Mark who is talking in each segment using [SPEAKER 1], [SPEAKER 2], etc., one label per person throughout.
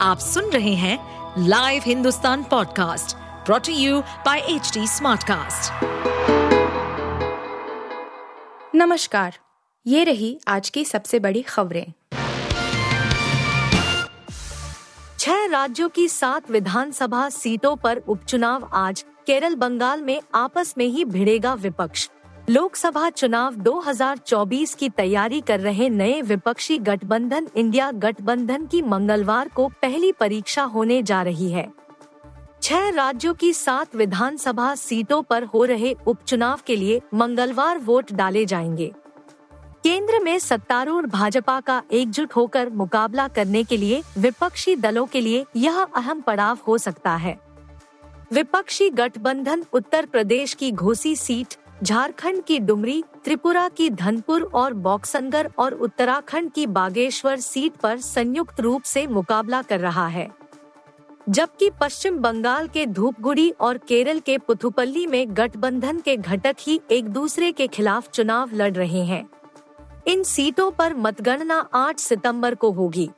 [SPEAKER 1] आप सुन रहे हैं live Hindustan podcast brought to you by H Smartcast.
[SPEAKER 2] नमस्कार, ये रही आज की सबसे बड़ी खबरें
[SPEAKER 3] छह राज्यों की सात विधानसभा सीटों पर उपचुनाव आज केरल बंगाल में आपस में ही भिड़ेगा विपक्ष लोकसभा चुनाव 2024 की तैयारी कर रहे नए विपक्षी गठबंधन इंडिया गठबंधन की मंगलवार को पहली परीक्षा होने जा रही है। छह राज्यों की सात विधानसभा सीटों पर हो रहे उपचुनाव के लिए मंगलवार वोट डाले जाएँगे। केंद्र में सत्तारूढ़ भाजपा का एकजुट होकर मुकाबला करने के लिए विपक्षी दलों के लिए यह अहम पड़ाव हो सकता है। विपक्षी गठबंधन उत्तर प्रदेश की घोसी सीट झारखंड की डुमरी, त्रिपुरा की धनपुर और बॉक्सनगर और उत्तराखंड की बागेश्वर सीट पर संयुक्त रूप से मुकाबला कर रहा है। जबकि पश्चिम बंगाल के धूपगुड़ी और केरल के पुथुपल्ली में गठबंधन के घटक ही एक दूसरे के खिलाफ चुनाव लड़ रहे हैं। इन सीटों पर मतगणना 8 सितंबर को होगी।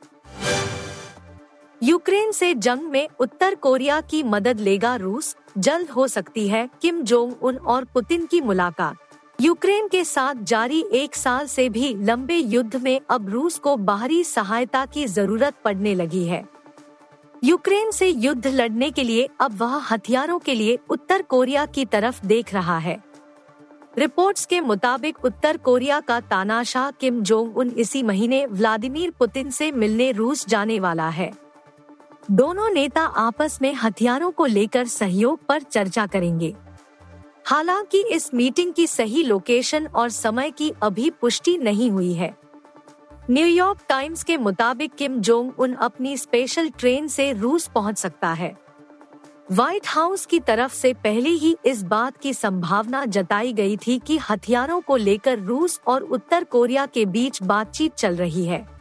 [SPEAKER 3] यूक्रेन से जंग में उत्तर कोरिया की मदद लेगा रूस। जल्द हो सकती है किम जोंग उन और पुतिन की मुलाकात। यूक्रेन के साथ जारी एक साल से भी लंबे युद्ध में अब रूस को बाहरी सहायता की ज़रूरत पड़ने लगी है। यूक्रेन से युद्ध लड़ने के लिए अब वह हथियारों के लिए उत्तर कोरिया की तरफ़ देख रहा है। रिपोर्ट्स के मुताबिक उत्तर कोरिया का तानाशाह किम जोंग उन इसी महीने व्लादिमीर पुतिन से मिलने रूस जाने वाला है। दोनों नेता आपस में हथियारों को लेकर सहयोग पर चर्चा करेंगे। हालाँकि इस मीटिंग की सही लोकेशन और समय की अभी पुष्टि नहीं हुई है। न्यूयॉर्क टाइम्स के मुताबिक किम जोंग उन अपनी स्पेशल ट्रेन से रूस पहुँच सकता है। व्हाइट हाउस की तरफ़ से पहले ही इस बात की संभावना जताई गई थी कि हथियारों को लेकर रूस और उत्तर कोरिया के बीच बातचीत चल रही है।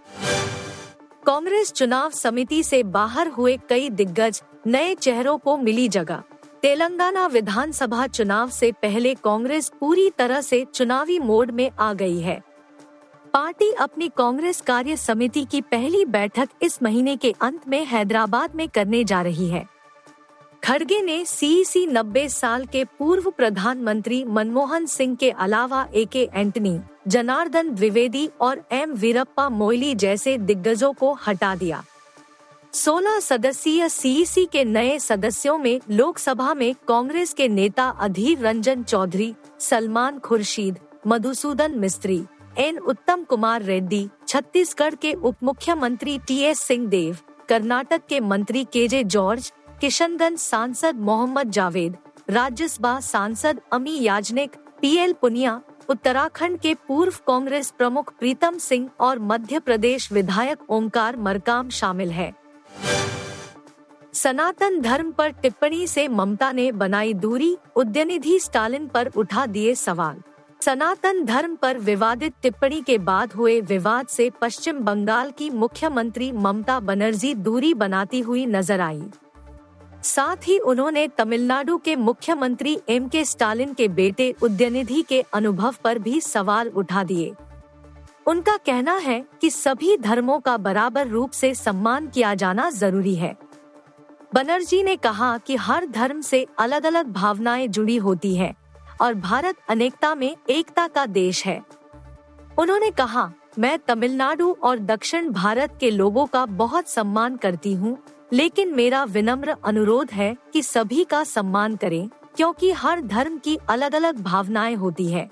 [SPEAKER 3] कांग्रेस चुनाव समिति से बाहर हुए कई दिग्गज नए चेहरों को मिली जगह। तेलंगाना विधानसभा चुनाव से पहले कांग्रेस पूरी तरह से चुनावी मोड में आ गई है। पार्टी अपनी कांग्रेस कार्य समिति की पहली बैठक इस महीने के अंत में हैदराबाद में करने जा रही है। खड़गे ने सीईसी नब्बे साल के पूर्व प्रधानमंत्री मनमोहन सिंह के अलावा ए के एंटनी, जनार्दन द्विवेदी और एम वीरप्पा मोइली जैसे दिग्गजों को हटा दिया। 16 सदस्यीय सीईसी के नए सदस्यों में लोकसभा में कांग्रेस के नेता अधीर रंजन चौधरी, सलमान खुर्शीद, मधुसूदन मिस्त्री, एन उत्तम कुमार रेड्डी, छत्तीसगढ़ के उप मुख्यमंत्री टी एस सिंह देव कर्नाटक के मंत्री के जे जॉर्ज किशनगंज सांसद मोहम्मद जावेद राज्यसभा सांसद अमी याजनिक, पी एल पुनिया, उत्तराखंड के पूर्व कांग्रेस प्रमुख प्रीतम सिंह और मध्य प्रदेश विधायक ओंकार मरकाम शामिल है। सनातन धर्म पर टिप्पणी से ममता ने बनाई दूरी, उद्यनिधि स्टालिन पर उठा दिए सवाल। सनातन धर्म पर विवादित टिप्पणी के बाद हुए विवाद से पश्चिम बंगाल की मुख्यमंत्री ममता बनर्जी दूरी बनाती हुई नज़र आई। साथ ही उन्होंने तमिलनाडु के मुख्यमंत्री एम के स्टालिन के बेटे उद्यनिधि के अनुभव पर भी सवाल उठा दिए। उनका कहना है कि सभी धर्मों का बराबर रूप से सम्मान किया जाना ज़रूरी है। बनर्जी ने कहा कि हर धर्म से अलग अलग भावनाएँ जुड़ी होती है और भारत अनेकता में एकता का देश है। उन्होंने कहा मैं तमिलनाडु और दक्षिण भारत के लोगों का बहुत सम्मान करती हूँ, लेकिन मेरा विनम्र अनुरोध है कि सभी का सम्मान करें, क्योंकि हर धर्म की अलग अलग भावनाएँ होती है।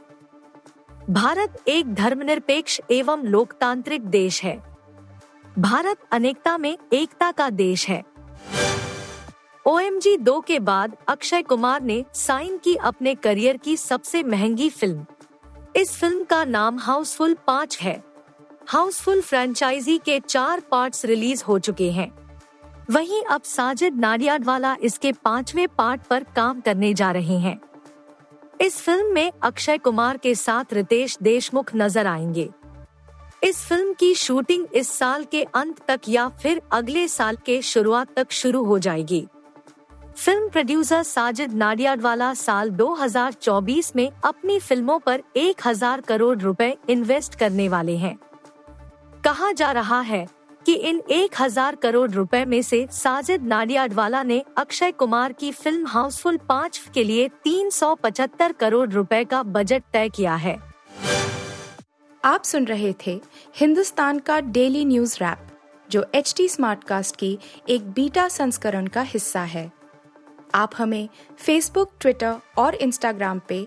[SPEAKER 3] भारत एक धर्मनिरपेक्ष एवं लोकतांत्रिक देश है। भारत अनेकता में एकता का देश है। ओ एम जी दो के बाद अक्षय कुमार ने साइन की अपने करियर की सबसे महँगी फ़िल्म। इस फ़िल्म का नाम हाउसफुल पाँच है। हाउसफुल फ्रेंचाइजी के चार पार्ट्स रिलीज़ हो चुके हैं। वहीं अब साजिद नाडियाडवाला इसके पाँचवें पार्ट पर काम करने जा रहे हैं। इस फ़िल्म में अक्षय कुमार के साथ रितेश देशमुख नज़र आएँगे। इस फ़िल्म की शूटिंग इस साल के अंत तक या फिर अगले साल के शुरुआत तक शुरू हो जाएगी। फ़िल्म प्रोड्यूसर साजिद नाडियाडवाला साल 2024 में अपनी फ़िल्मों पर 1000 करोड़ रुपए इन्वेस्ट करने वाले हैं। कहा जा रहा है कि इन एक हज़ार करोड़ रुपए में से साजिद नाडियाडवाला ने अक्षय कुमार की फ़िल्म हाउसफुल पाँच के लिए 375 करोड़ रुपए का बजट तय किया है।
[SPEAKER 2] आप सुन रहे थे हिंदुस्तान का डेली न्यूज़ रैप, जो एच टी स्मार्ट कास्ट की एक बीटा संस्करण का हिस्सा है। आप हमें फेसबुक ट्विटर और इंस्टाग्राम पे